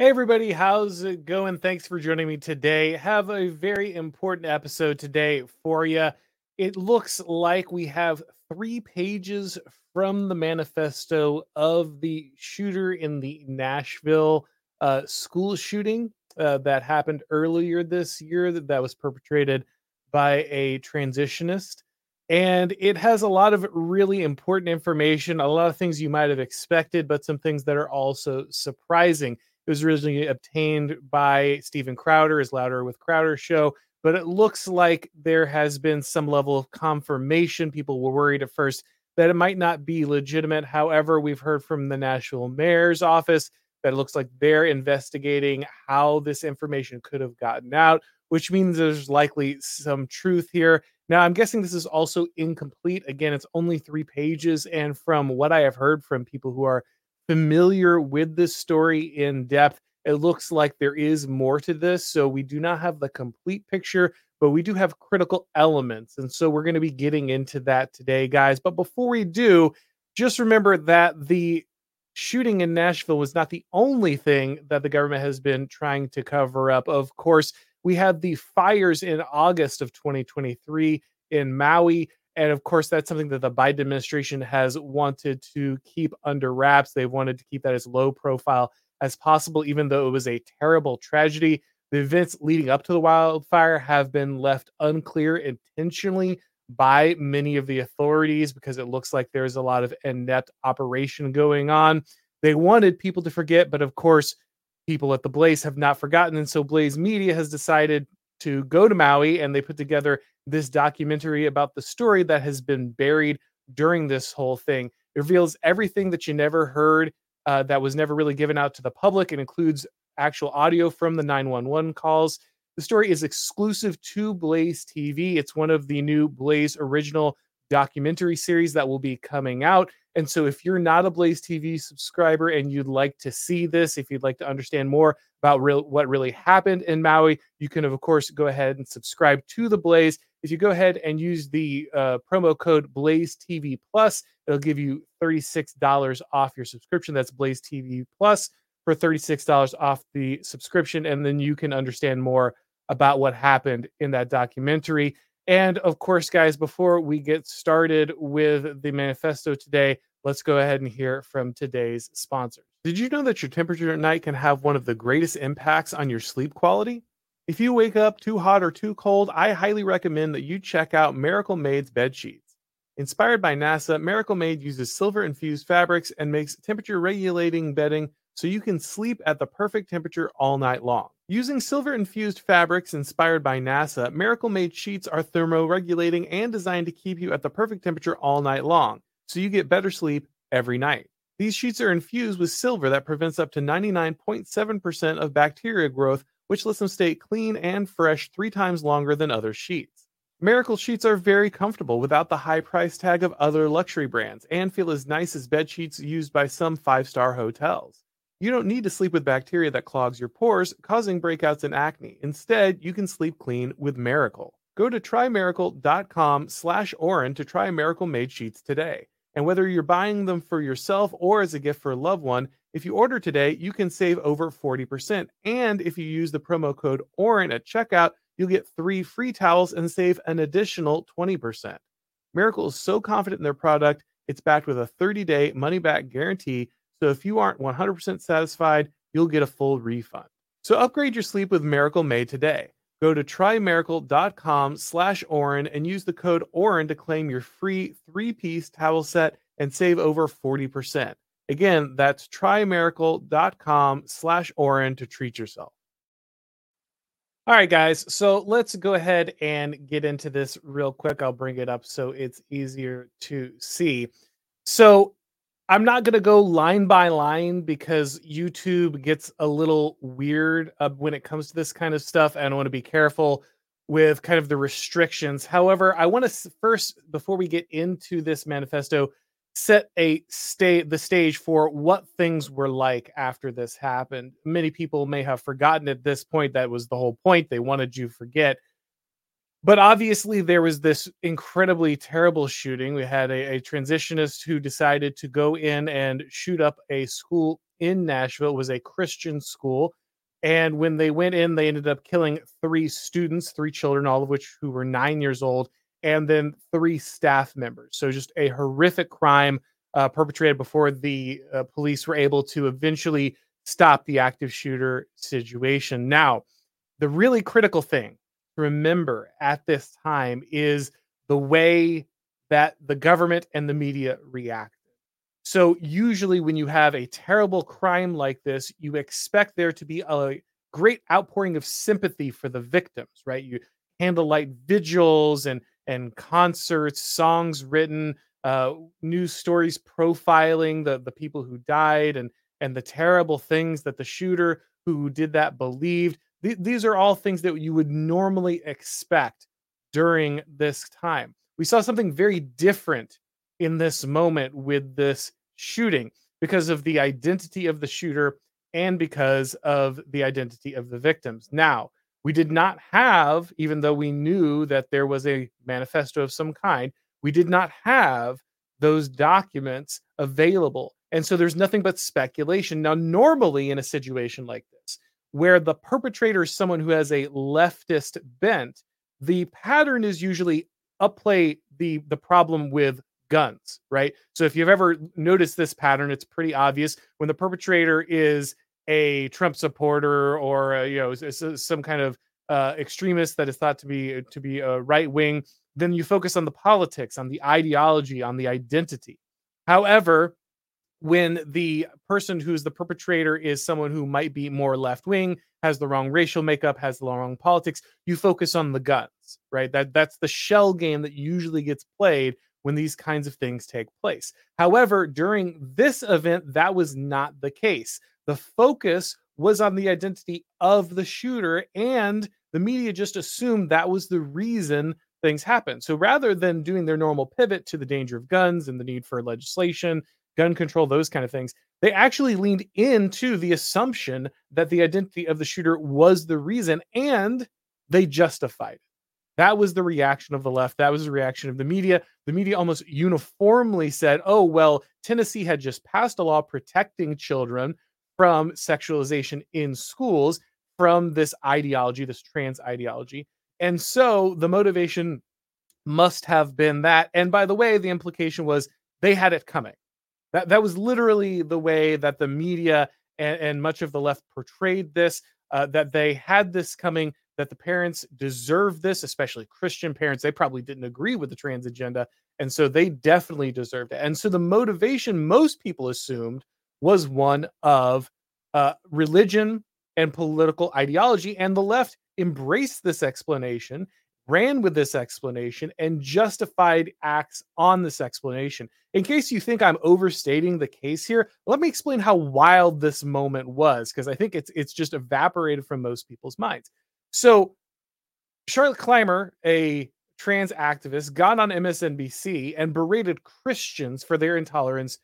Hey everybody, how's it going? Thanks for joining me today. Have a very important episode today for you. It looks like we have three pages from the manifesto of the shooter in the Nashville uh, school shooting uh, that happened earlier this year that, that was perpetrated by a transitionist. And it has a lot of really important information, a lot of things you might have expected, but some things that are also surprising. It was originally obtained by Steven Crowder, his Louder with Crowder show, but it looks like there has been some level of confirmation. People were worried at first that it might not be legitimate. However, we've heard from the Nashville mayor's office that it looks like they're investigating how this information could have gotten out, which means there's likely some truth here. Now, I'm guessing this is also incomplete. Again, it's only three pages. And from what I have heard from people who are familiar with this story in depth, it looks like there is more to this. So we do not have the complete picture, but we do have critical elements. And so we're going to be getting into that today, guys. But before we do, just remember that the shooting in Nashville was not the only thing that the government has been trying to cover up. Of course, we had the fires in August of 2023 in Maui. And of course, that's something that the Biden administration has wanted to keep under wraps. They wanted to keep that as low profile as possible, even though it was a terrible tragedy. The events leading up to the wildfire have been left unclear intentionally by many of the authorities because it looks like there's a lot of inept operation going on. They wanted people to forget, but of course, people at the Blaze have not forgotten. And so Blaze Media has decided to go to Maui and they put together this documentary about the story that has been buried during this whole thing. It reveals everything that you never heard uh, that was never really given out to the public. It includes actual audio from the 911 calls. The story is exclusive to Blaze TV. It's one of the new Blaze original documentary series that will be coming out. And so, if you're not a Blaze TV subscriber and you'd like to see this, if you'd like to understand more about real, what really happened in Maui, you can, of course, go ahead and subscribe to the Blaze. If you go ahead and use the uh, promo code Blaze TV Plus, it'll give you $36 off your subscription. That's Blaze TV Plus for $36 off the subscription. And then you can understand more about what happened in that documentary. And of course, guys, before we get started with the manifesto today, let's go ahead and hear from today's sponsors. Did you know that your temperature at night can have one of the greatest impacts on your sleep quality? If you wake up too hot or too cold, I highly recommend that you check out Miracle Made's bed sheets. Inspired by NASA, Miracle Made uses silver infused fabrics and makes temperature regulating bedding so you can sleep at the perfect temperature all night long. Using silver infused fabrics inspired by NASA, Miracle Made sheets are thermoregulating and designed to keep you at the perfect temperature all night long, so you get better sleep every night. These sheets are infused with silver that prevents up to 99.7% of bacteria growth, which lets them stay clean and fresh three times longer than other sheets. Miracle sheets are very comfortable without the high price tag of other luxury brands and feel as nice as bed sheets used by some five star hotels. You don't need to sleep with bacteria that clogs your pores, causing breakouts and acne. Instead, you can sleep clean with Miracle. Go to trymiracle.com slash Auron to try Miracle Made Sheets today. And whether you're buying them for yourself or as a gift for a loved one, if you order today, you can save over 40%. And if you use the promo code AURON at checkout, you'll get three free towels and save an additional 20%. Miracle is so confident in their product, it's backed with a 30 day money back guarantee so if you aren't 100% satisfied, you'll get a full refund. So upgrade your sleep with Miracle Made today. Go to trymiracle.com slash Auron and use the code Auron to claim your free three-piece towel set and save over 40%. Again, that's trymiracle.com slash Auron to treat yourself. All right, guys. So let's go ahead and get into this real quick. I'll bring it up so it's easier to see. So I'm not going to go line by line because YouTube gets a little weird uh, when it comes to this kind of stuff. And I want to be careful with kind of the restrictions. However, I want to first, before we get into this manifesto, set a stay the stage for what things were like after this happened. Many people may have forgotten at this point that was the whole point. They wanted you forget. but obviously there was this incredibly terrible shooting. We had a, a transitionist who decided to go in and shoot up a school in Nashville. It was a Christian school. And when they went in, they ended up killing three students, three children, all of which who were nine years old, and then three staff members. So just a horrific crime uh, perpetrated before the uh, police were able to eventually stop the active shooter situation. Now, the really critical thing to remember at this time is the way that the government and the media reacted. So, usually, when you have a terrible crime like this, you expect there to be a great outpouring of sympathy for the victims, right? You candlelight vigils and and concerts, songs written, uh, news stories profiling the the people who died and and the terrible things that the shooter who did that believed th- these are all things that you would normally expect during this time. We saw something very different in this moment with this shooting because of the identity of the shooter and because of the identity of the victims. Now, we did not have, even though we knew that there was a manifesto of some kind, we did not have those documents available. And so there's nothing but speculation. Now, normally in a situation like this, where the perpetrator is someone who has a leftist bent, the pattern is usually upplay the the problem with guns, right? So if you've ever noticed this pattern, it's pretty obvious when the perpetrator is a Trump supporter or a, you know some kind of uh, extremist that is thought to be to be a right wing, then you focus on the politics, on the ideology, on the identity. However, when the person who's the perpetrator is someone who might be more left wing, has the wrong racial makeup, has the wrong politics, you focus on the guns, right? That that's the shell game that usually gets played when these kinds of things take place. However, during this event that was not the case. The focus was on the identity of the shooter and the media just assumed that was the reason things happened. So rather than doing their normal pivot to the danger of guns and the need for legislation gun control, those kind of things. They actually leaned into the assumption that the identity of the shooter was the reason and they justified it. That was the reaction of the left. That was the reaction of the media. The media almost uniformly said, oh, well, Tennessee had just passed a law protecting children from sexualization in schools from this ideology, this trans ideology. And so the motivation must have been that. And by the way, the implication was they had it coming. That that was literally the way that the media and, and much of the left portrayed this. Uh, that they had this coming. That the parents deserved this, especially Christian parents. They probably didn't agree with the trans agenda, and so they definitely deserved it. And so the motivation most people assumed was one of uh, religion and political ideology, and the left embraced this explanation ran with this explanation and justified acts on this explanation. In case you think I'm overstating the case here, let me explain how wild this moment was because I think it's it's just evaporated from most people's minds. So Charlotte Clymer, a trans activist, got on MSNBC and berated Christians for their intolerance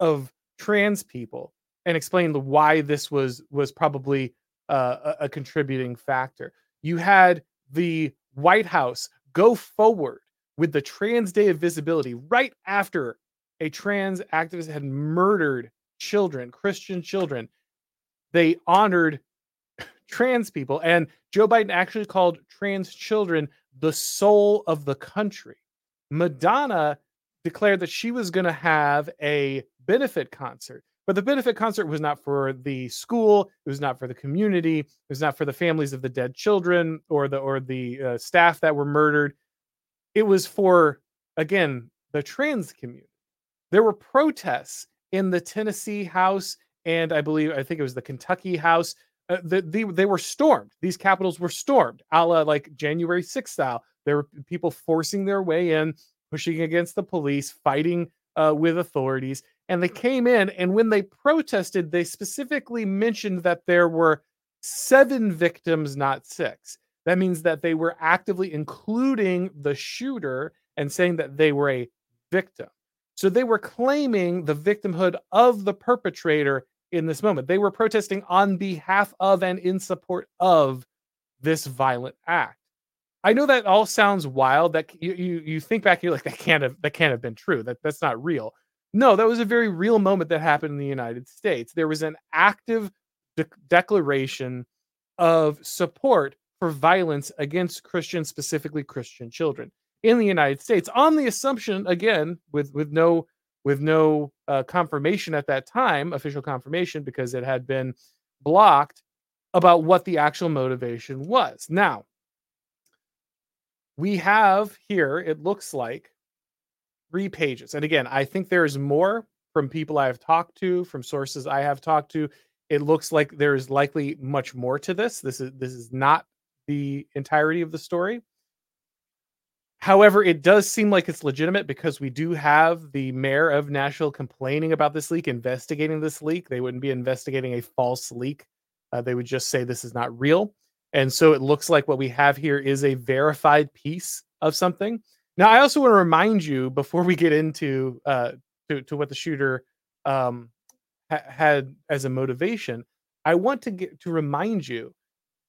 of trans people and explained why this was was probably uh, a, a contributing factor. You had the White House go forward with the Trans Day of Visibility right after a trans activist had murdered children, Christian children. They honored trans people, and Joe Biden actually called trans children the soul of the country. Madonna declared that she was going to have a benefit concert but the benefit concert was not for the school. It was not for the community. It was not for the families of the dead children or the or the uh, staff that were murdered. It was for again the trans community. There were protests in the Tennessee House and I believe I think it was the Kentucky House. Uh, the, the, they were stormed. These capitals were stormed, a la like January 6th style. There were people forcing their way in, pushing against the police, fighting uh, with authorities and they came in and when they protested they specifically mentioned that there were seven victims not six that means that they were actively including the shooter and saying that they were a victim so they were claiming the victimhood of the perpetrator in this moment they were protesting on behalf of and in support of this violent act I know that all sounds wild. That you you, you think back, you're like that can't have that can't have been true. That that's not real. No, that was a very real moment that happened in the United States. There was an active de- declaration of support for violence against Christians, specifically Christian children in the United States, on the assumption, again, with with no with no uh, confirmation at that time, official confirmation, because it had been blocked about what the actual motivation was. Now, we have here, it looks like three pages. And again, I think there's more from people I have talked to, from sources I have talked to. It looks like there is likely much more to this. This is this is not the entirety of the story. However, it does seem like it's legitimate because we do have the mayor of Nashville complaining about this leak, investigating this leak. They wouldn't be investigating a false leak. Uh, they would just say this is not real. And so it looks like what we have here is a verified piece of something. Now, I also want to remind you before we get into uh, to, to what the shooter um, ha- had as a motivation, I want to get to remind you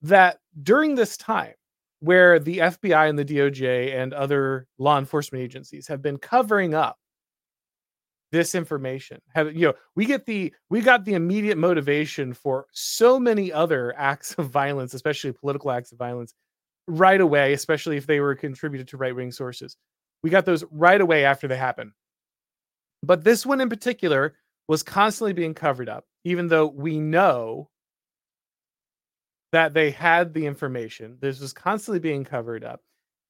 that during this time, where the FBI and the DOJ and other law enforcement agencies have been covering up this information have you know we get the we got the immediate motivation for so many other acts of violence especially political acts of violence right away especially if they were contributed to right-wing sources. We got those right away after they happen but this one in particular was constantly being covered up even though we know that they had the information this was constantly being covered up.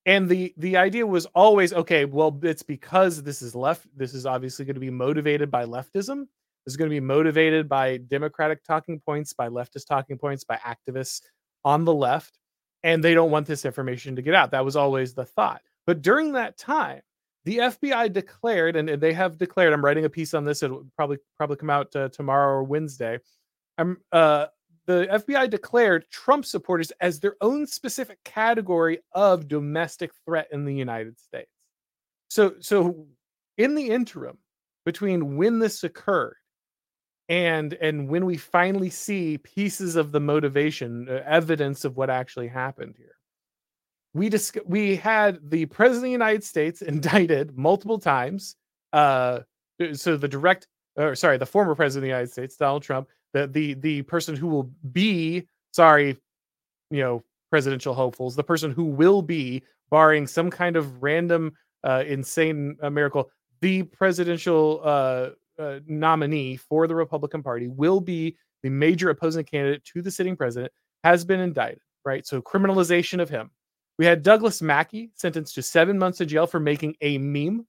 And the the idea was always okay well it's because this is left this is obviously going to be motivated by leftism. This is going to be motivated by democratic talking points by leftist talking points by activists on the left and they don't want this information to get out. That was always the thought. But during that time the fbi declared and they have declared i'm writing a piece on this it'll probably probably come out uh, tomorrow or wednesday. I'm uh the FBI declared Trump supporters as their own specific category of domestic threat in the United States. So, so in the interim between when this occurred and and when we finally see pieces of the motivation, uh, evidence of what actually happened here, we dis- we had the president of the United States indicted multiple times. Uh, so the direct, or sorry, the former president of the United States, Donald Trump, the the the person who will be sorry, you know, presidential hopefuls, the person who will be barring some kind of random uh, insane uh, miracle, the presidential uh, uh, nominee for the Republican Party will be the major opposing candidate to the sitting president has been indicted, right? So criminalization of him. We had Douglas Mackey sentenced to seven months of jail for making a meme,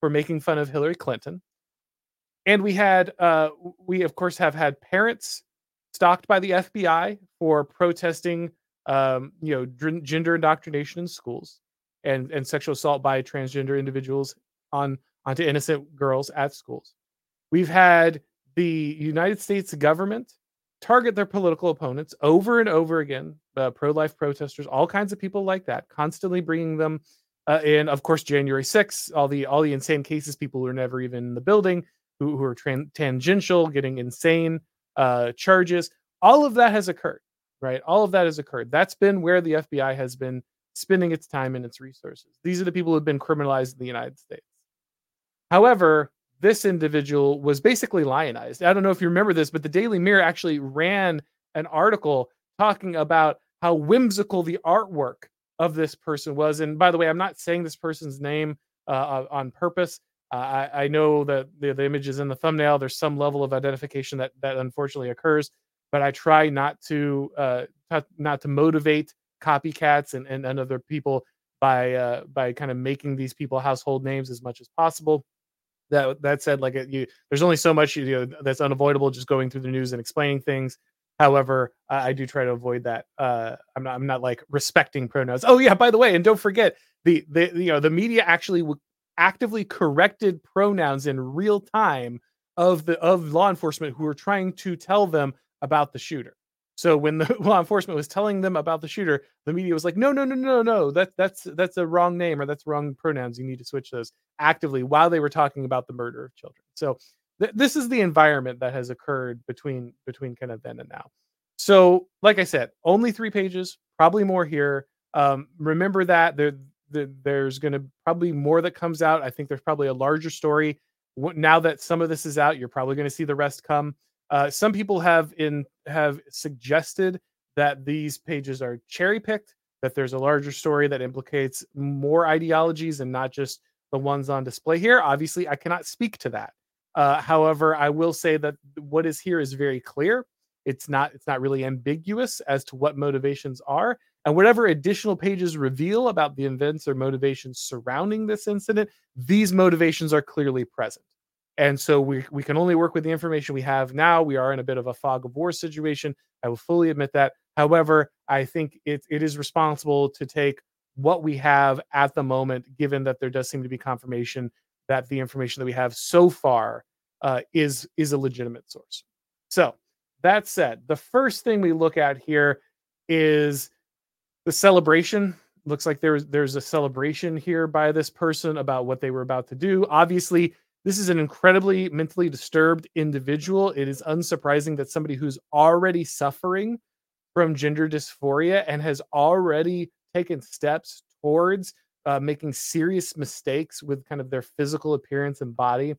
for making fun of Hillary Clinton and we had uh, we of course have had parents stalked by the FBI for protesting um, you know d- gender indoctrination in schools and and sexual assault by transgender individuals on onto innocent girls at schools. We've had the United States government target their political opponents over and over again, uh, pro-life protesters, all kinds of people like that, constantly bringing them uh, in. Of course, January 6th, all the all the insane cases, people who are never even in the building, who, who are tran- tangential, getting insane uh, charges. All of that has occurred, right? All of that has occurred. That's been where the FBI has been spending its time and its resources. These are the people who have been criminalized in the United States. However, this individual was basically lionized. I don't know if you remember this, but the Daily Mirror actually ran an article talking about how whimsical the artwork of this person was. And by the way, I'm not saying this person's name uh, on purpose. Uh, I, I, know that the, the image is in the thumbnail. There's some level of identification that that unfortunately occurs, but I try not to uh, not to motivate copycats and, and, and other people by uh, by kind of making these people household names as much as possible. That that said, like you, there's only so much you know that's unavoidable just going through the news and explaining things. However, I, I do try to avoid that. Uh, I'm not I'm not like respecting pronouns. Oh yeah, by the way, and don't forget the the you know the media actually w- actively corrected pronouns in real time of the of law enforcement who were trying to tell them about the shooter. So when the law enforcement was telling them about the shooter, the media was like, "No, no, no, no, no. That that's that's a wrong name or that's wrong pronouns. You need to switch those." Actively while they were talking about the murder of children. So th- this is the environment that has occurred between between kind of then and now. So, like I said, only three pages, probably more here. Um, remember that there, there there's going to probably more that comes out. I think there's probably a larger story. Now that some of this is out, you're probably going to see the rest come. Uh, some people have in have suggested that these pages are cherry picked, that there's a larger story that implicates more ideologies and not just the ones on display here. Obviously, I cannot speak to that. Uh, however, I will say that what is here is very clear. It's not it's not really ambiguous as to what motivations are, and whatever additional pages reveal about the events or motivations surrounding this incident, these motivations are clearly present. And so we we can only work with the information we have now. We are in a bit of a fog of war situation. I will fully admit that. However, I think it it is responsible to take what we have at the moment, given that there does seem to be confirmation that the information that we have so far uh, is is a legitimate source. So that said, the first thing we look at here is the celebration. Looks like there's there's a celebration here by this person about what they were about to do. Obviously, this is an incredibly mentally disturbed individual. It is unsurprising that somebody who's already suffering from gender dysphoria and has already taken steps towards uh, making serious mistakes with kind of their physical appearance and body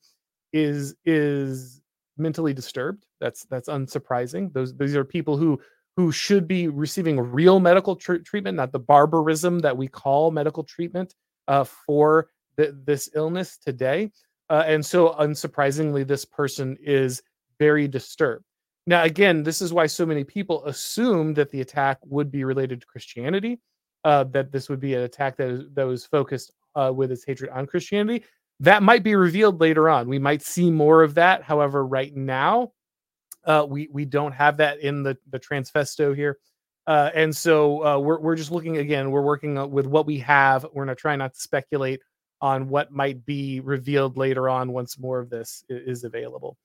is is mentally disturbed. That's that's unsurprising. Those these are people who who should be receiving real medical tr- treatment, not the barbarism that we call medical treatment uh, for th- this illness today. Uh, and so, unsurprisingly, this person is very disturbed. Now, again, this is why so many people assume that the attack would be related to Christianity, uh, that this would be an attack that, is, that was focused uh, with its hatred on Christianity. That might be revealed later on. We might see more of that. However, right now, uh, we we don't have that in the the transfesto here, uh, and so uh, we're we're just looking again. We're working uh, with what we have. We're not trying not to speculate on what might be revealed later on once more of this is available.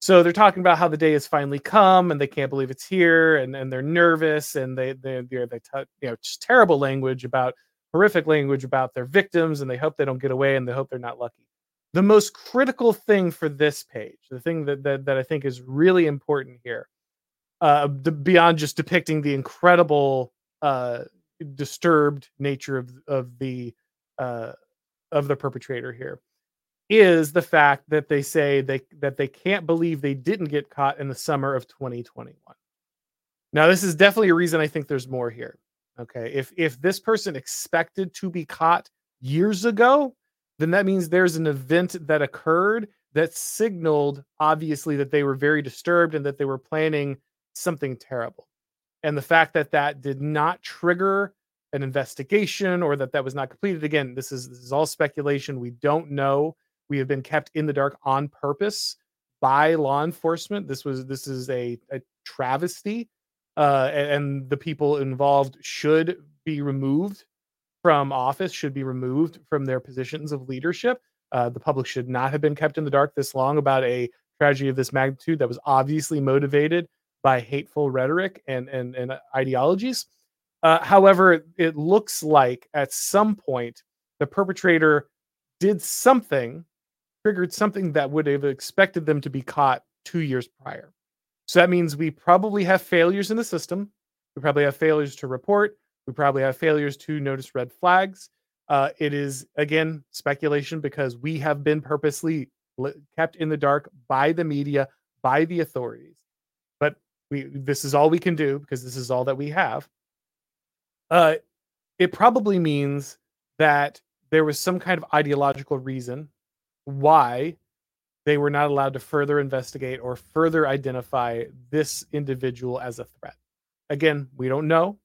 So they're talking about how the day has finally come and they can't believe it's here and, and they're nervous and they they they they t- you know just terrible language about horrific language about their victims and they hope they don't get away and they hope they're not lucky. The most critical thing for this page, the thing that that, that I think is really important here, uh, the, beyond just depicting the incredible uh, disturbed nature of of the uh, of the perpetrator here is the fact that they say they that they can't believe they didn't get caught in the summer of 2021. Now, this is definitely a reason I think there's more here. Okay, if if this person expected to be caught years ago, then that means there's an event that occurred that signaled obviously that they were very disturbed and that they were planning something terrible. And the fact that that did not trigger an investigation or that that was not completed. Again this is this is all speculation. We don't know. We have been kept in the dark on purpose by law enforcement. This was this is a, a travesty uh, and the people involved should be removed from office should be removed from their positions of leadership. Uh, the public should not have been kept in the dark this long about a tragedy of this magnitude that was obviously motivated by hateful rhetoric and and, and ideologies uh, however, it looks like at some point the perpetrator did something, triggered something that would have expected them to be caught two years prior. So that means we probably have failures in the system. We probably have failures to report. We probably have failures to notice red flags. Uh, it is, again, speculation because we have been purposely kept in the dark by the media, by the authorities. But we, this is all we can do because this is all that we have. Uh, it probably means that there was some kind of ideological reason why they were not allowed to further investigate or further identify this individual as a threat. Again, we don't know,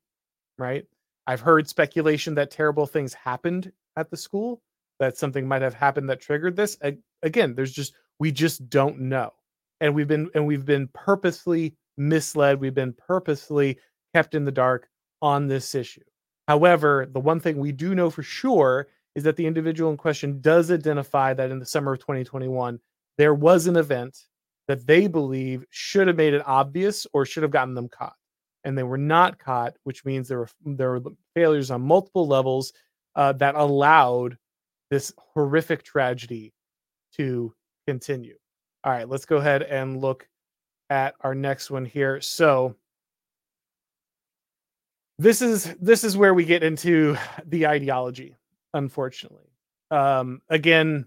right? I've heard speculation that terrible things happened at the school, that something might have happened that triggered this. Again, there's just we just don't know. And we've been and we've been purposely misled, we've been purposely kept in the dark on this issue. However, the one thing we do know for sure is that the individual in question does identify that in the summer of 2021, there was an event that they believe should have made it obvious or should have gotten them caught. And they were not caught, which means there were there were failures on multiple levels uh, that allowed this horrific tragedy to continue. All right, let's go ahead and look at our next one here. So, this is this is where we get into the ideology unfortunately. Um again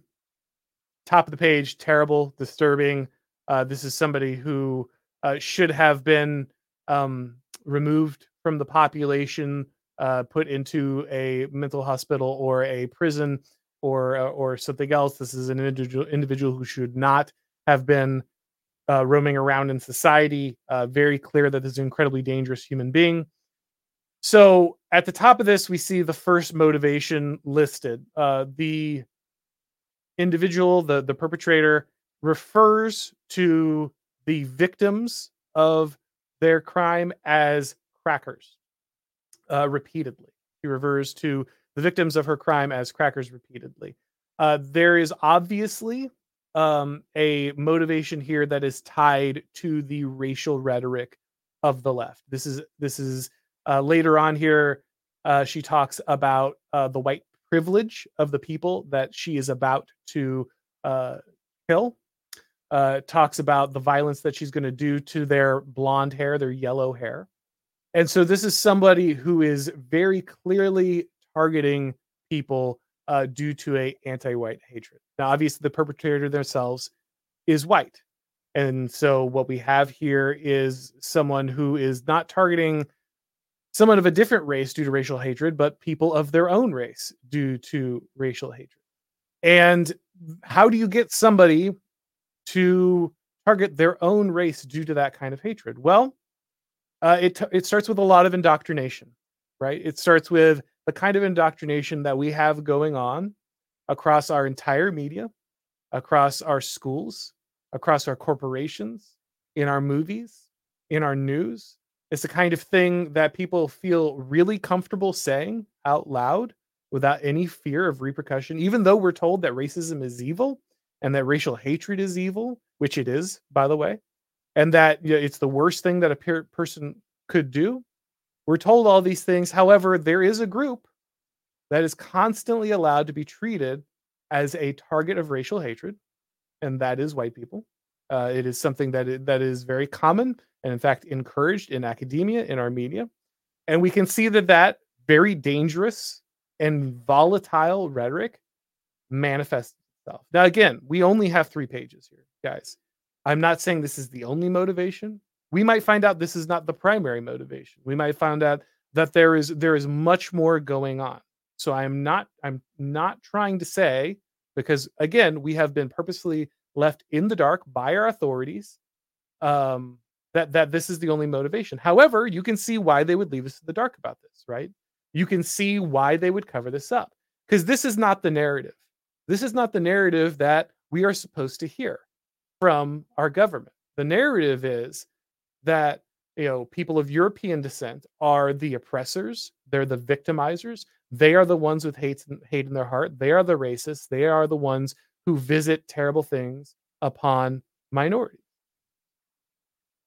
top of the page terrible disturbing. Uh this is somebody who uh, should have been um removed from the population uh put into a mental hospital or a prison or uh, or something else. This is an individual individual who should not have been uh, roaming around in society. Uh, very clear that this is an incredibly dangerous human being so at the top of this, we see the first motivation listed. Uh, the individual, the the perpetrator, refers to the victims of their crime as crackers uh, repeatedly. He refers to the victims of her crime as crackers repeatedly. Uh, there is obviously um, a motivation here that is tied to the racial rhetoric of the left. This is this is uh, later on here, uh, she talks about uh, the white privilege of the people that she is about to uh, kill. Uh, talks about the violence that she's going to do to their blonde hair, their yellow hair. And so this is somebody who is very clearly targeting people uh, due to a anti-white hatred. Now, obviously, the perpetrator themselves is white, and so what we have here is someone who is not targeting someone of a different race due to racial hatred, but people of their own race due to racial hatred. And how do you get somebody to target their own race due to that kind of hatred? Well, uh, it it starts with a lot of indoctrination, right? It starts with the kind of indoctrination that we have going on across our entire media, across our schools, across our corporations, in our movies, in our news, it's the kind of thing that people feel really comfortable saying out loud without any fear of repercussion, even though we're told that racism is evil and that racial hatred is evil, which it is, by the way, and that you know, it's the worst thing that a per- person could do. We're told all these things. However, there is a group that is constantly allowed to be treated as a target of racial hatred, and that is white people. Uh, it is something that that is very common and in fact encouraged in academia in our media. And we can see that that very dangerous and volatile rhetoric manifests itself. Now again we only have three pages here guys. I'm not saying this is the only motivation. We might find out this is not the primary motivation. We might find out that there is there is much more going on. So i'm not i'm not trying to say because again we have been purposefully left in the dark by our authorities um that that this is the only motivation. However, you can see why they would leave us in the dark about this, right? You can see why they would cover this up because this is not the narrative. This is not the narrative that we are supposed to hear from our government. The narrative is that you know people of European descent are the oppressors, they're the victimizers, they are the ones with hate hate in their heart, they are the racists, they are the ones who visit terrible things upon minorities.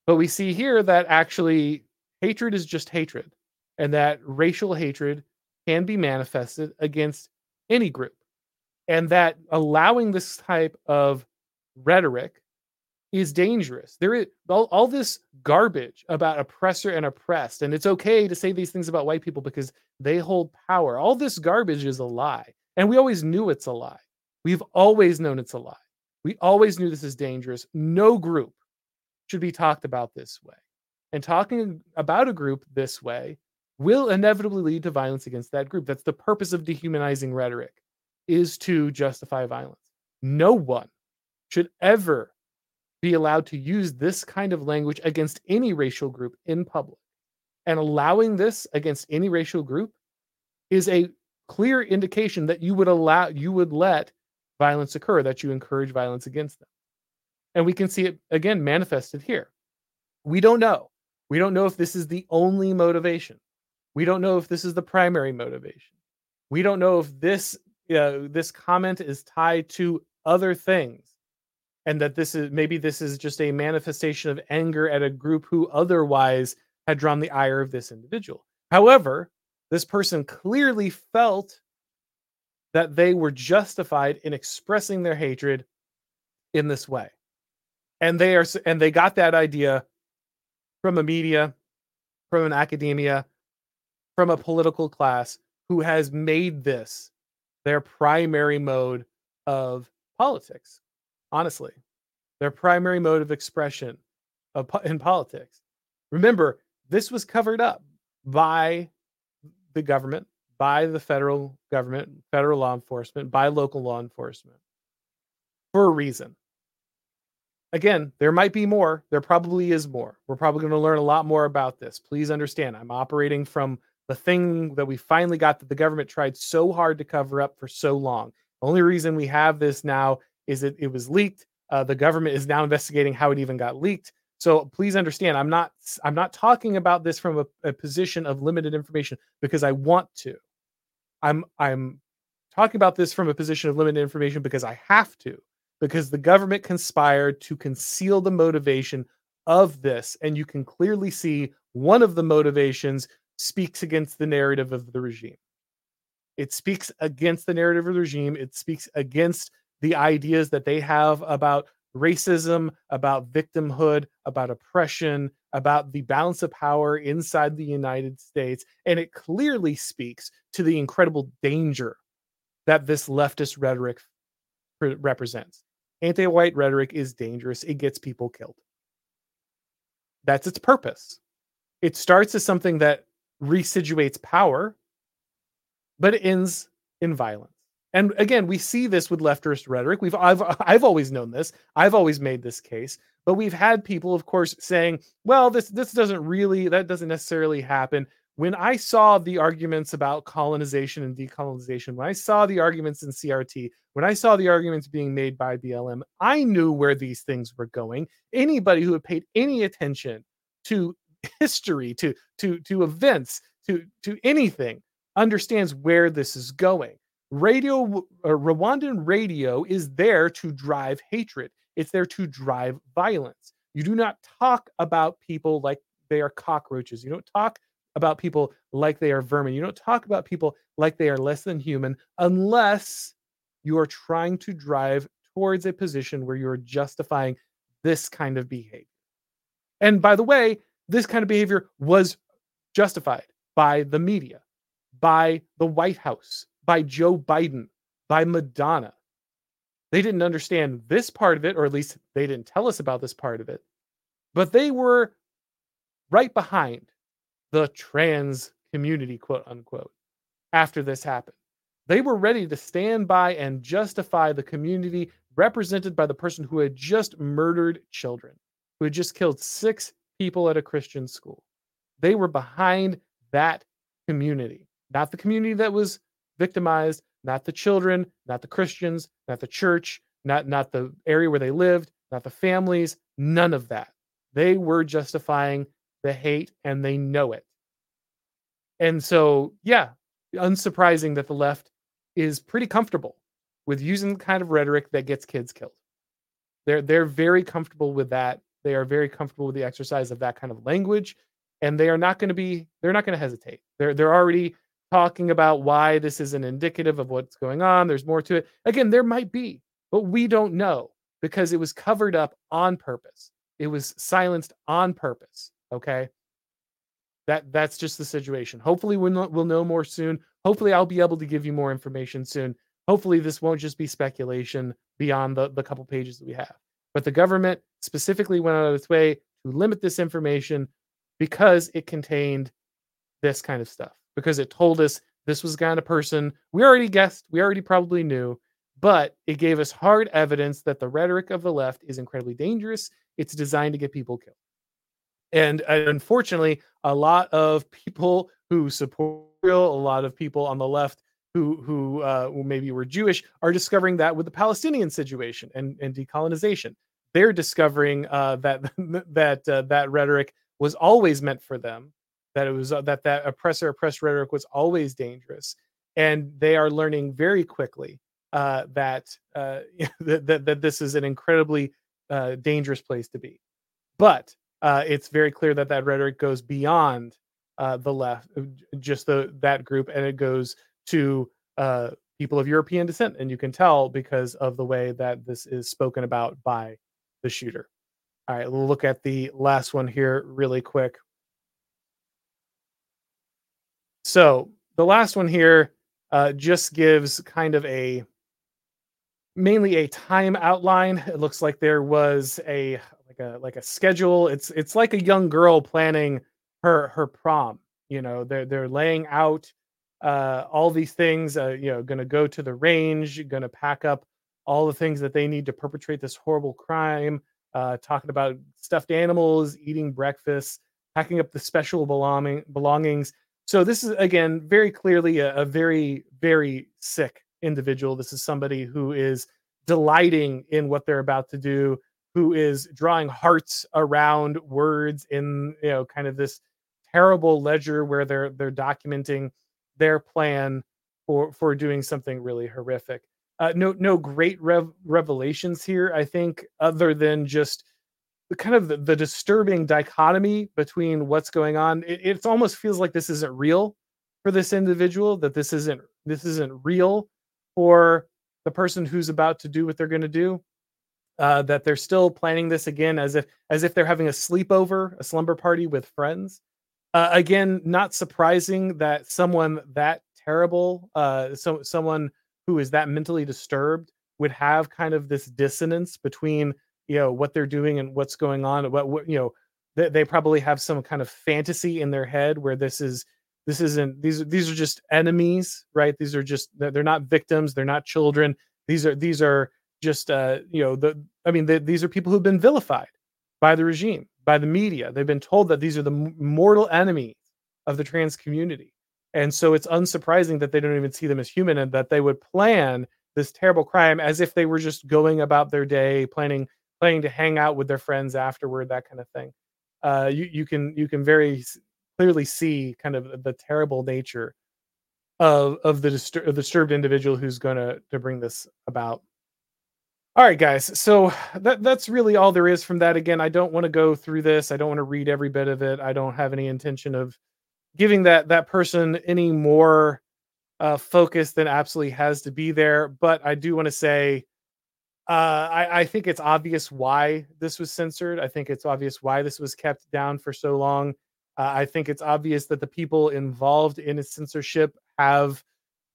But we see here that actually hatred is just hatred, and that racial hatred can be manifested against any group. And that allowing this type of rhetoric is dangerous. There is all, all this garbage about oppressor and oppressed, and it's okay to say these things about white people because they hold power. All this garbage is a lie. And we always knew it's a lie. We've always known it's a lie. We always knew this is dangerous. No group should be talked about this way. And talking about a group this way will inevitably lead to violence against that group. That's the purpose of dehumanizing rhetoric is to justify violence. No one should ever be allowed to use this kind of language against any racial group in public. And allowing this against any racial group is a clear indication that you would allow you would let violence occur, that you encourage violence against them. And we can see it again manifested here. We don't know. We don't know if this is the only motivation. We don't know if this is the primary motivation. We don't know if this uh, this comment is tied to other things and that this is maybe this is just a manifestation of anger at a group who otherwise had drawn the ire of this individual. However, this person clearly felt that they were justified in expressing their hatred in this way and they are and they got that idea from a media from an academia from a political class who has made this their primary mode of politics. Honestly, their primary mode of expression of, in politics. Remember, this was covered up by the government, by the federal government, federal law enforcement, by local law enforcement for a reason. Again, there might be more. There probably is more. We're probably going to learn a lot more about this. Please understand, I'm operating from the thing that we finally got that the government tried so hard to cover up for so long. The only reason we have this now is that it was leaked. Uh, the government is now investigating how it even got leaked. So please understand, I'm not I'm not talking about this from a, a position of limited information because I want to. I'm I'm talking about this from a position of limited information because I have to because the government conspired to conceal the motivation of this. And you can clearly see one of the motivations speaks against the narrative of the regime. It speaks against the narrative of the regime. It speaks against the ideas that they have about racism, about victimhood, about oppression, about the balance of power inside the United States. And it clearly speaks to the incredible danger that this leftist rhetoric represents anti white rhetoric is dangerous. It gets people killed. That's its purpose. It starts as something that resituates power, but it ends in violence. And again, we see this with leftist rhetoric. We've I've I've always known this. I've always made this case, but we've had people, of course, saying, "Well, this this doesn't really that doesn't necessarily happen." When I saw the arguments about colonization and decolonization, when I saw the arguments in CRT, when I saw the arguments being made by BLM, I knew where these things were going. Anybody who had paid any attention to history, to to to events, to to anything, understands where this is going. Radio uh, Rwandan radio is there to drive hatred. It's there to drive violence. You do not talk about people like they are cockroaches. You don't talk about people like they are vermin. You don't talk about people like they are less than human unless you are trying to drive towards a position where you're justifying this kind of behavior. And by the way, this kind of behavior was justified by the media, by the White House, by Joe Biden, by Madonna. They didn't understand this part of it, or at least they didn't tell us about this part of it, but they were right behind the trans community, quote unquote, after this happened. They were ready to stand by and justify the community represented by the person who had just murdered children, who had just killed six people at a Christian school. They were behind that community, not the community that was victimized, not the children, not the Christians, not the church, not, not the area where they lived, not the families, none of that. They were justifying the hate and they know it. And so, yeah, unsurprising that the left is pretty comfortable with using the kind of rhetoric that gets kids killed. They're they're very comfortable with that. They are very comfortable with the exercise of that kind of language and they are not going to be they're not going to hesitate. They're they're already talking about why this isn't indicative of what's going on. There's more to it. Again, there might be, but we don't know because it was covered up on purpose. It was silenced on purpose. Okay. That that's just the situation. Hopefully we'll know, we'll know more soon. Hopefully I'll be able to give you more information soon. Hopefully this won't just be speculation beyond the, the couple pages that we have. But the government specifically went out of its way to limit this information because it contained this kind of stuff. Because it told us this was the kind of person we already guessed, we already probably knew, but it gave us hard evidence that the rhetoric of the left is incredibly dangerous. It's designed to get people killed. And uh, unfortunately, a lot of people who support Israel, a lot of people on the left who who uh, maybe were Jewish are discovering that with the Palestinian situation and, and decolonization. They're discovering uh, that that uh, that rhetoric was always meant for them. That it was uh, that that oppressor oppressed rhetoric was always dangerous, and they are learning very quickly uh, that, that, that that this is an incredibly dangerous place to be. But uh, it's very clear that that rhetoric goes beyond uh, the left, uh, just the that group, and it goes to uh, people of European descent, and you can tell because of the way that this is spoken about by the shooter. All right, we'll look at the last one here really quick. So the last one here uh, just gives kind of a mainly a time outline. It looks like there was a like a like a schedule. It's it's like a young girl planning her her prom. You know, they're they're laying out uh, all these things. Uh, you know, going to go to the range, going to pack up all the things that they need to perpetrate this horrible crime. Uh, talking about stuffed animals, eating breakfast, packing up the special belonging belongings. So this is again very clearly a, a very very sick individual. This is somebody who is delighting in what they're about to do, who is drawing hearts around words in you know kind of this terrible ledger where they're they're documenting their plan for for doing something really horrific. Uh, no no great rev- revelations here, I think, other than just kind of the, the disturbing dichotomy between what's going on. It, it almost feels like this isn't real for this individual. That this isn't this isn't real for the person who's about to do what they're going to do. Uh, that they're still planning this again as if as if they're having a sleepover, a slumber party with friends. Uh, again, not surprising that someone that terrible, uh, so someone who is that mentally disturbed would have kind of this dissonance between you know what they're doing and what's going on. What, what you know, they, they probably have some kind of fantasy in their head where this is this isn't these these are just enemies, right? These are just they're not victims, they're not children. These are these are just uh, you know the I mean the, these are people who've been vilified by the regime by the media. They've been told that these are the mortal enemies of the trans community. And so it's unsurprising that they don't even see them as human and that they would plan this terrible crime as if they were just going about their day, planning planning to hang out with their friends afterward, that kind of thing. Uh, you you can you can very clearly see kind of the terrible nature of of the distur- disturbed individual who's going to to bring this about. All right, guys. So that that's really all there is from that. Again, I don't want to go through this. I don't want to read every bit of it. I don't have any intention of giving that that person any more uh, focus than absolutely has to be there. But I do want to say, uh, I, I think it's obvious why this was censored. I think it's obvious why this was kept down for so long. Uh, I think it's obvious that the people involved in its censorship have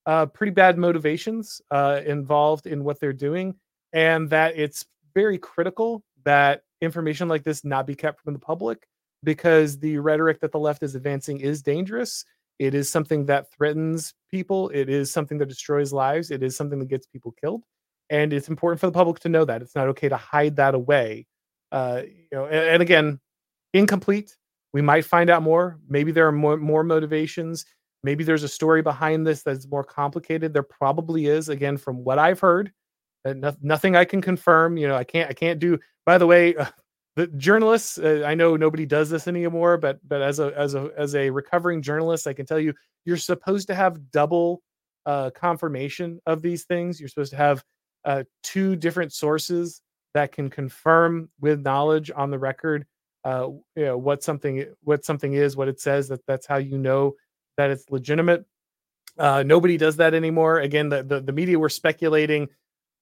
uh, pretty bad motivations uh, involved in what they're doing and that it's very critical that information like this not be kept from the public because the rhetoric that the left is advancing is dangerous. It is something that threatens people. It is something that destroys lives. It is something that gets people killed. And it's important for the public to know that it's not okay to hide that away. Uh, you know, and, and again, incomplete. We might find out more. Maybe there are more, more motivations. Maybe there's a story behind this that's more complicated. There probably is. Again, from what I've heard, no, nothing I can confirm. You know, I can't. I can't do. By the way, uh, the journalists. Uh, I know nobody does this anymore, but but as a as a as a recovering journalist, I can tell you, you're supposed to have double uh, confirmation of these things. You're supposed to have uh, two different sources that can confirm with knowledge on the record. Uh, you know what something what something is, what it says. That that's how you know that it's legitimate. Uh, nobody does that anymore. Again, the, the, the media were speculating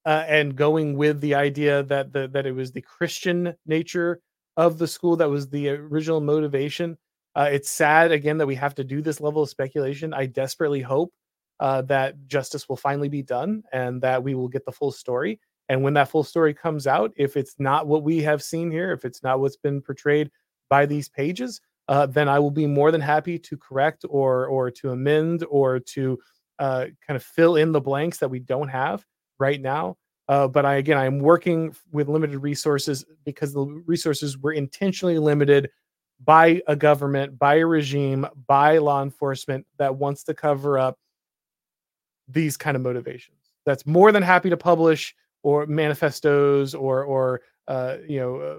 uh, and going with the idea that the that it was the Christian nature of the school that was the original motivation. Uh, it's sad again that we have to do this level of speculation. I desperately hope uh, that justice will finally be done and that we will get the full story. And when that full story comes out, if it's not what we have seen here, if it's not what's been portrayed by these pages, uh, then I will be more than happy to correct or or to amend or to uh, kind of fill in the blanks that we don't have right now. Uh, but I again, I'm working with limited resources because the resources were intentionally limited by a government, by a regime, by law enforcement that wants to cover up these kind of motivations. That's more than happy to publish or manifestos or or uh, you know uh,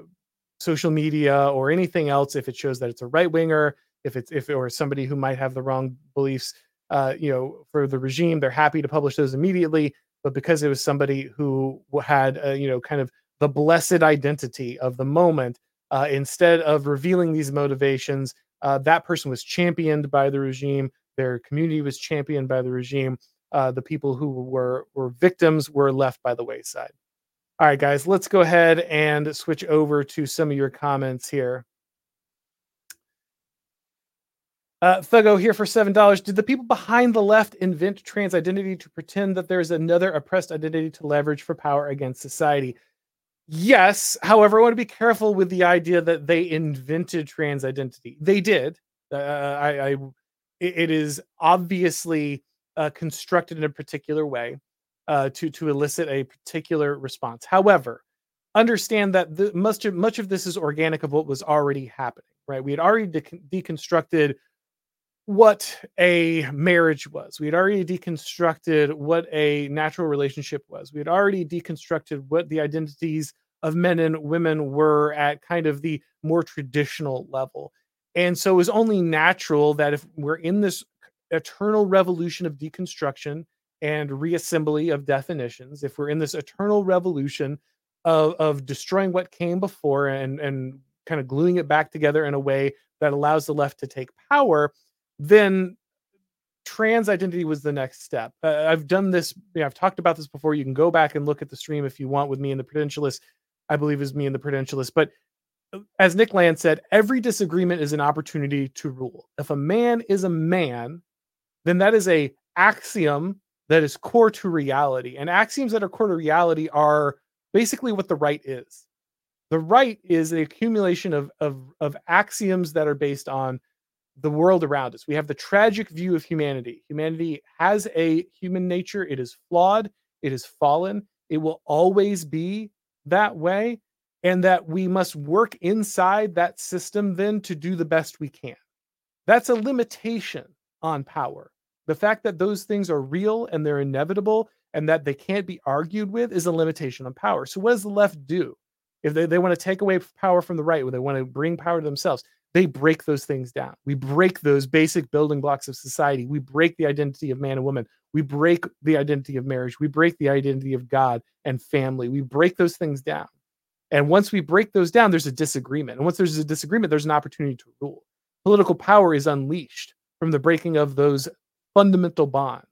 social media or anything else if it shows that it's a right winger, if it's if or somebody who might have the wrong beliefs. Uh, you know, for the regime, they're happy to publish those immediately but because it was somebody who had you know kind of the blessed identity of the moment uh, instead of revealing these motivations uh, that person was championed by the regime their community was championed by the regime uh, the people who were were victims were left by the wayside. All right guys let's go ahead and switch over to some of your comments here Uh, Thugo here for seven dollars. Did the people behind the left invent trans identity to pretend that there's another oppressed identity to leverage for power against society? Yes. However, I want to be careful with the idea that they invented trans identity. They did. Uh, I, I, it is obviously uh, constructed in a particular way uh, to to elicit a particular response. However, understand that the, much of much of this is organic of what was already happening. Right? We had already de- deconstructed what a marriage was. We had already deconstructed what a natural relationship was. We had already deconstructed what the identities of men and women were at kind of the more traditional level. And so it was only natural that if we're in this eternal revolution of deconstruction and reassembly of definitions, if we're in this eternal revolution of, of destroying what came before and, and kind of gluing it back together in a way that allows the left to take power, then trans identity was the next step. Uh, I've done this, you know, I've talked about this before. You can go back and look at the stream if you want with me and the Prudentialist. I believe is me and the Prudentialist. But uh, as Nick Land said, every disagreement is an opportunity to rule. If a man is a man, then that is a axiom that is core to reality. And axioms that are core to reality are basically what the right is. The right is the accumulation of, of, of axioms that are based on the world around us. We have the tragic view of humanity. Humanity has a human nature, it is flawed, it is fallen, it will always be that way. And that we must work inside that system then to do the best we can. That's a limitation on power. The fact that those things are real and they're inevitable and that they can't be argued with is a limitation on power. So, what does the left do? If they, they want to take away power from the right, when they want to bring power to themselves, they break those things down. We break those basic building blocks of society. We break the identity of man and woman. We break the identity of marriage. We break the identity of God and family. We break those things down. And once we break those down, there's a disagreement. And once there's a disagreement, there's an opportunity to rule. Political power is unleashed from the breaking of those fundamental bonds.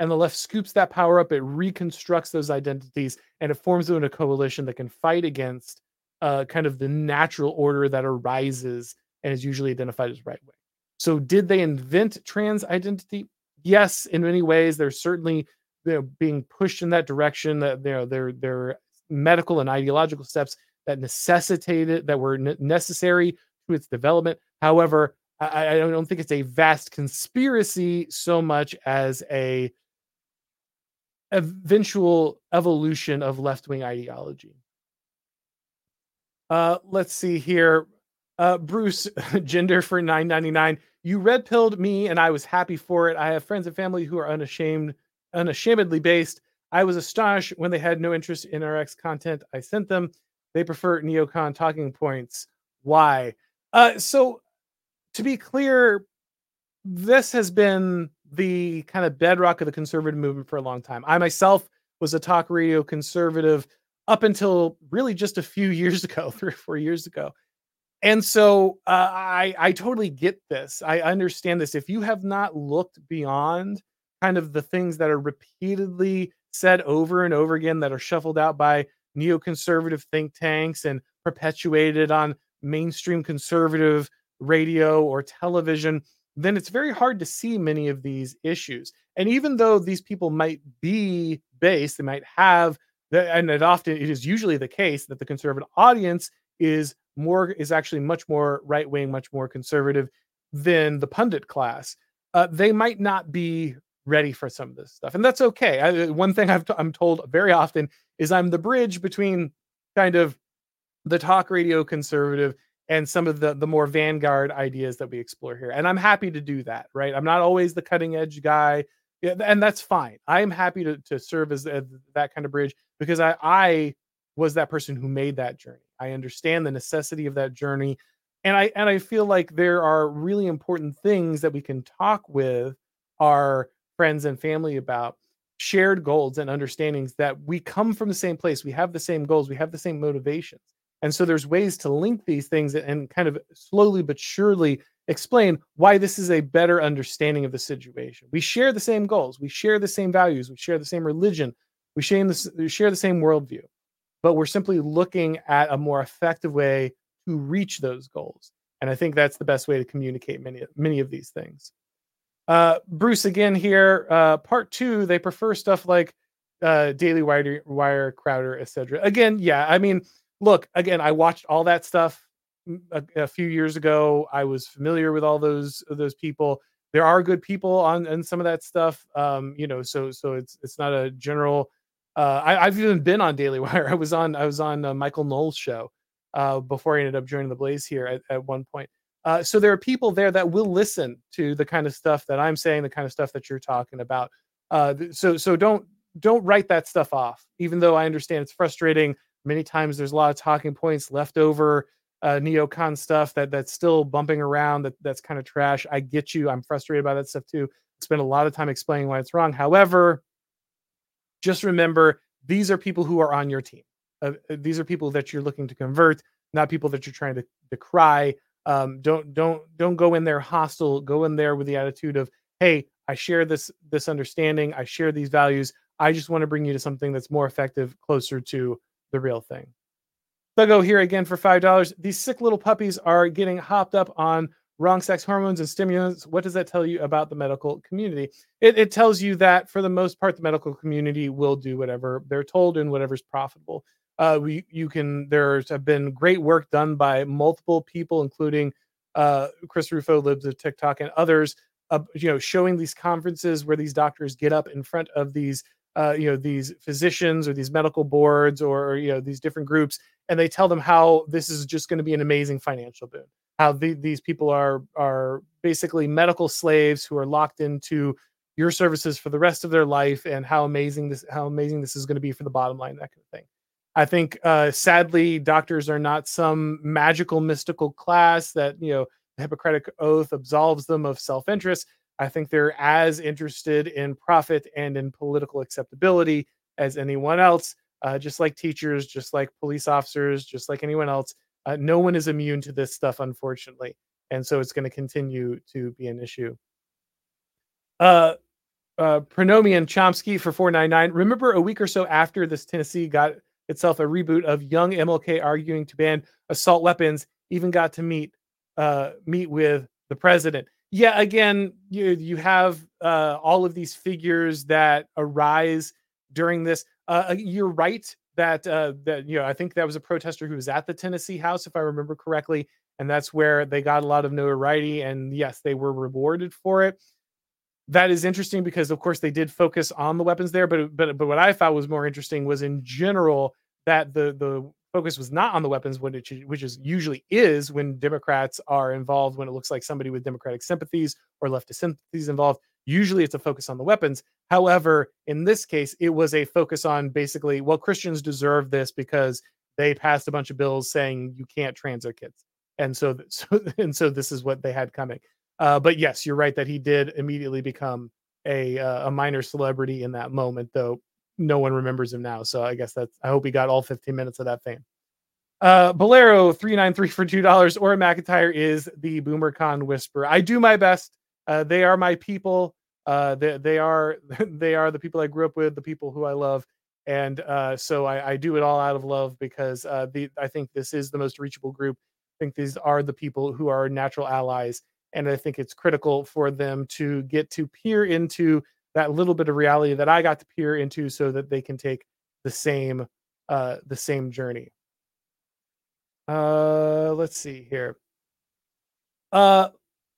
And the left scoops that power up, it reconstructs those identities, and it forms them in a coalition that can fight against uh, kind of the natural order that arises and is usually identified as right wing. So, did they invent trans identity? Yes, in many ways. They're certainly you know, being pushed in that direction. That you know, they're they're medical and ideological steps that necessitated that were necessary to its development. However, I, I don't think it's a vast conspiracy so much as a eventual evolution of left wing ideology. Uh, let's see here. Uh, Bruce, gender for nine ninety nine. You red pilled me, and I was happy for it. I have friends and family who are unashamed, unashamedly based. I was astonished when they had no interest in RX content I sent them. They prefer neocon talking points. Why? Uh, so, to be clear, this has been the kind of bedrock of the conservative movement for a long time. I myself was a talk radio conservative up until really just a few years ago, three or four years ago and so uh, I I totally get this. I understand this. If you have not looked beyond kind of the things that are repeatedly said over and over again that are shuffled out by neoconservative think tanks and perpetuated on mainstream conservative radio or television, then it's very hard to see many of these issues. And even though these people might be based, they might have, and it often it is usually the case that the conservative audience is more is actually much more right wing, much more conservative than the pundit class. Uh, they might not be ready for some of this stuff, and that's okay. I, uh, one thing I'm told very often is I'm the bridge between kind of the talk radio conservative and some of the the more vanguard ideas that we explore here, and I'm happy to do that. Right, I'm not always the cutting edge guy. And that's fine. I am happy to, to serve as, as that kind of bridge because I, I was that person who made that journey. I understand the necessity of that journey. And I and I feel like there are really important things that we can talk with our friends and family about shared goals and understandings that we come from the same place. We have the same goals, we have the same motivations. And so there's ways to link these things and kind of slowly but surely explain why this is a better understanding of the situation. We share the same goals, we share the same values, we share the same religion, we share the, share the same worldview but we're simply looking at a more effective way to reach those goals. And I think that's the best way to communicate many many of these things. Uh, Bruce again here. Uh, part two, they prefer stuff like uh, Daily Wire, Wire Crowder, etc. Again, yeah. I mean, look, again, I watched all that stuff a, a, few years ago. I was familiar with all those those people. There are good people on and some of that stuff. Um, you know, so so it's it's not a general. Uh, I, have even been on Daily Wire. I was on I was on uh, Michael Knowles' show uh, before I ended up joining the Blaze here at, at one point. Uh, so there are people there that will listen to the kind of stuff that I'm saying, the kind of stuff that you're talking about. Uh, so so don't don't write that stuff off. Even though I understand it's frustrating, many times there's a lot of talking points left over uh, neocon stuff that that's still bumping around that that's kind of trash. I get you. I'm frustrated by that stuff too. Spend a lot of time explaining why it's wrong. However, just remember these are people who are on your team. Uh, uh these are people that you're looking to convert, not people that you're trying to decry. Um, don't don't don't go in there hostile. Go in there with the attitude of, "Hey, I share this this understanding. I share these values. I just want to bring you to something that's more effective, closer to the real thing." Thuggo here again for $5. These sick little puppies are getting hopped up on wrong sex hormones and stimulants. What does that tell you about the medical community? It, it, tells you that for the most part, the medical community will do whatever they're told and whatever's profitable. Uh, we, you can, there's have been great work done by multiple people, including uh, Chris Rufo, Libs of TikTok, and others, uh, you know, showing these conferences where these doctors get up in front of these uh, you know these physicians or these medical boards or you know these different groups and they tell them how this is just going to be an amazing financial boon how the, these people are are basically medical slaves who are locked into your services for the rest of their life and how amazing this how amazing this is going to be for the bottom line that kind of thing i think uh, sadly doctors are not some magical mystical class that you know the hippocratic oath absolves them of self-interest I think they're as interested in profit and in political acceptability as anyone else. Uh, just like teachers, just like police officers, just like anyone else. Uh, no one is immune to this stuff, unfortunately, and so it's going to continue to be an issue. Uh, uh, Pronomian Chomsky for 499. Remember a week or so after this Tennessee got itself a reboot of young MLK arguing to ban assault weapons, even got to meet uh, meet with the president yeah again you you have uh, all of these figures that arise during this uh, uh, you're right that uh, that you know i think that was a protester who was at the tennessee house if i remember correctly and that's where they got a lot of notoriety and yes they were rewarded for it that is interesting because of course they did focus on the weapons there but but but what i thought was more interesting was in general that the the focus was not on the weapons, it, which is usually is when Democrats are involved, when it looks like somebody with Democratic sympathies or leftist sympathies involved. Usually it's a focus on the weapons. However, in this case, it was a focus on basically, well, Christians deserve this because they passed a bunch of bills saying you can't trans our kids. And so, so and so this is what they had coming. Uh, but yes, you're right that he did immediately become a uh, a minor celebrity in that moment, though no one remembers him now. So I guess that's I hope he got all 15 minutes of that fame. Uh Bolero 393 for two dollars. Auron MacIntyre is the BoomerCon whisper. I do my best. Uh, they are my people. Uh, they, they are they are the people I grew up with, the people who I love, and uh, so I, I do it all out of love because uh, the I think this is the most reachable group. I think these are the people who are natural allies, and I think it's critical for them to get to peer into that little bit of reality that I got to peer into so that they can take the same uh the same journey. Uh let's see here. Uh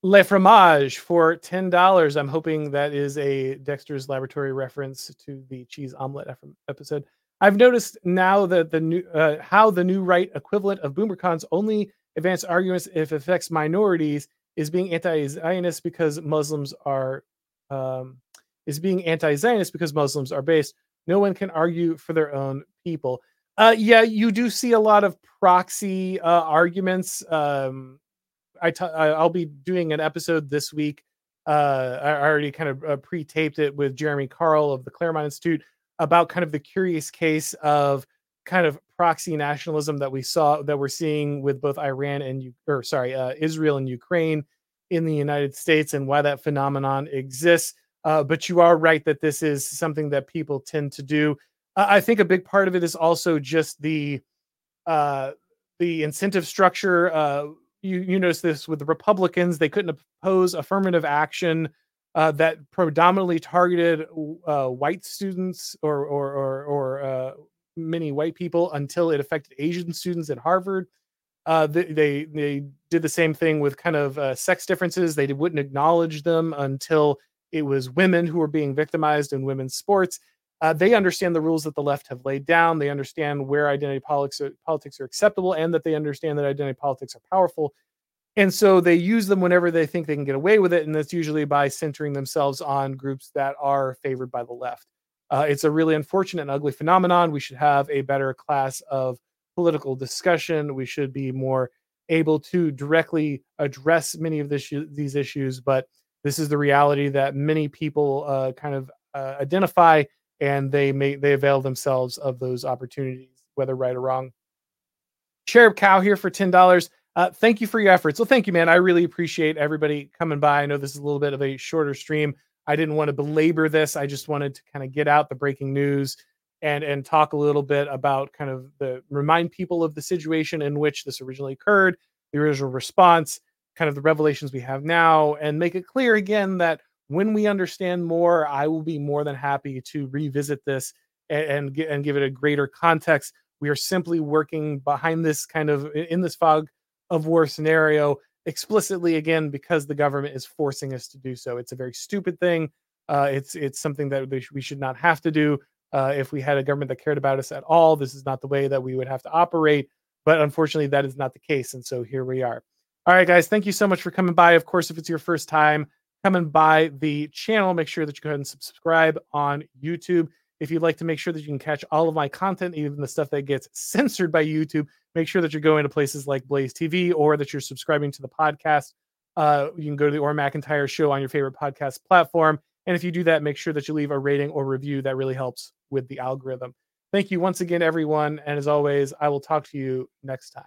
Le Fromage for ten dollars. I'm hoping that is a Dexter's Laboratory reference to the cheese omelet episode. I've noticed now that the new uh, how the new right equivalent of BoomerCon's only advanced arguments if affects minorities is being anti-Zionist because Muslims are um, is being anti-Zionist because Muslims are based. No one can argue for their own people. Uh, yeah, you do see a lot of proxy uh, arguments. Um, I t- I'll be doing an episode this week. Uh, I already kind of uh, pre-taped it with Jeremy Carl of the Claremont Institute about kind of the curious case of kind of proxy nationalism that we saw that we're seeing with both Iran and or sorry, uh, Israel and Ukraine in the United States and why that phenomenon exists. Uh, but you are right that this is something that people tend to do. Uh, I think a big part of it is also just the uh, the incentive structure. You you notice this with the Republicans. They couldn't oppose affirmative action uh, that predominantly targeted uh, white students or or or, or uh, many white people until it affected Asian students at Harvard. Uh, they, they, they did the same thing with kind of uh, sex differences. They wouldn't acknowledge them until it was women who were being victimized in women's sports. Uh, they understand the rules that the left have laid down. They understand where identity politics are, politics are acceptable, and that they understand that identity politics are powerful. And so they use them whenever they think they can get away with it, and that's usually by centering themselves on groups that are favored by the left. Uh, it's a really unfortunate and ugly phenomenon. We should have a better class of political discussion. We should be more able to directly address many of this, these issues, but this is the reality that many people uh, kind of uh, identify, and they may they avail themselves of those opportunities, whether right or wrong. Cherub Cow here for ten dollars. Uh, thank you for your efforts. Well, thank you, man. I really appreciate everybody coming by. I know this is a little bit of a shorter stream. I didn't want to belabor this. I just wanted to kind of get out the breaking news and and talk a little bit about kind of the remind people of the situation in which this originally occurred, the original response, kind of the revelations we have now, and make it clear again that when we understand more, I will be more than happy to revisit this and and, and give it a greater context. We are simply working behind this kind of in this fog of war scenario explicitly again because the government is forcing us to do so. It's a very stupid thing. Uh, it's it's something that we should not have to do. Uh, if we had a government that cared about us at all, this is not the way that we would have to operate. But unfortunately, that is not the case. And so here we are. All right, guys, thank you so much for coming by. Of course, if it's your first time coming by the channel, make sure that you go ahead and subscribe on YouTube. If you'd like to make sure that you can catch all of my content, even the stuff that gets censored by YouTube, make sure that you're going to places like Blaze TV or that you're subscribing to the podcast. Uh, you can go to the Auron MacIntyre show on your favorite podcast platform. And if you do that, make sure that you leave a rating or review. That really helps with the algorithm. Thank you once again, everyone. And as always, I will talk to you next time.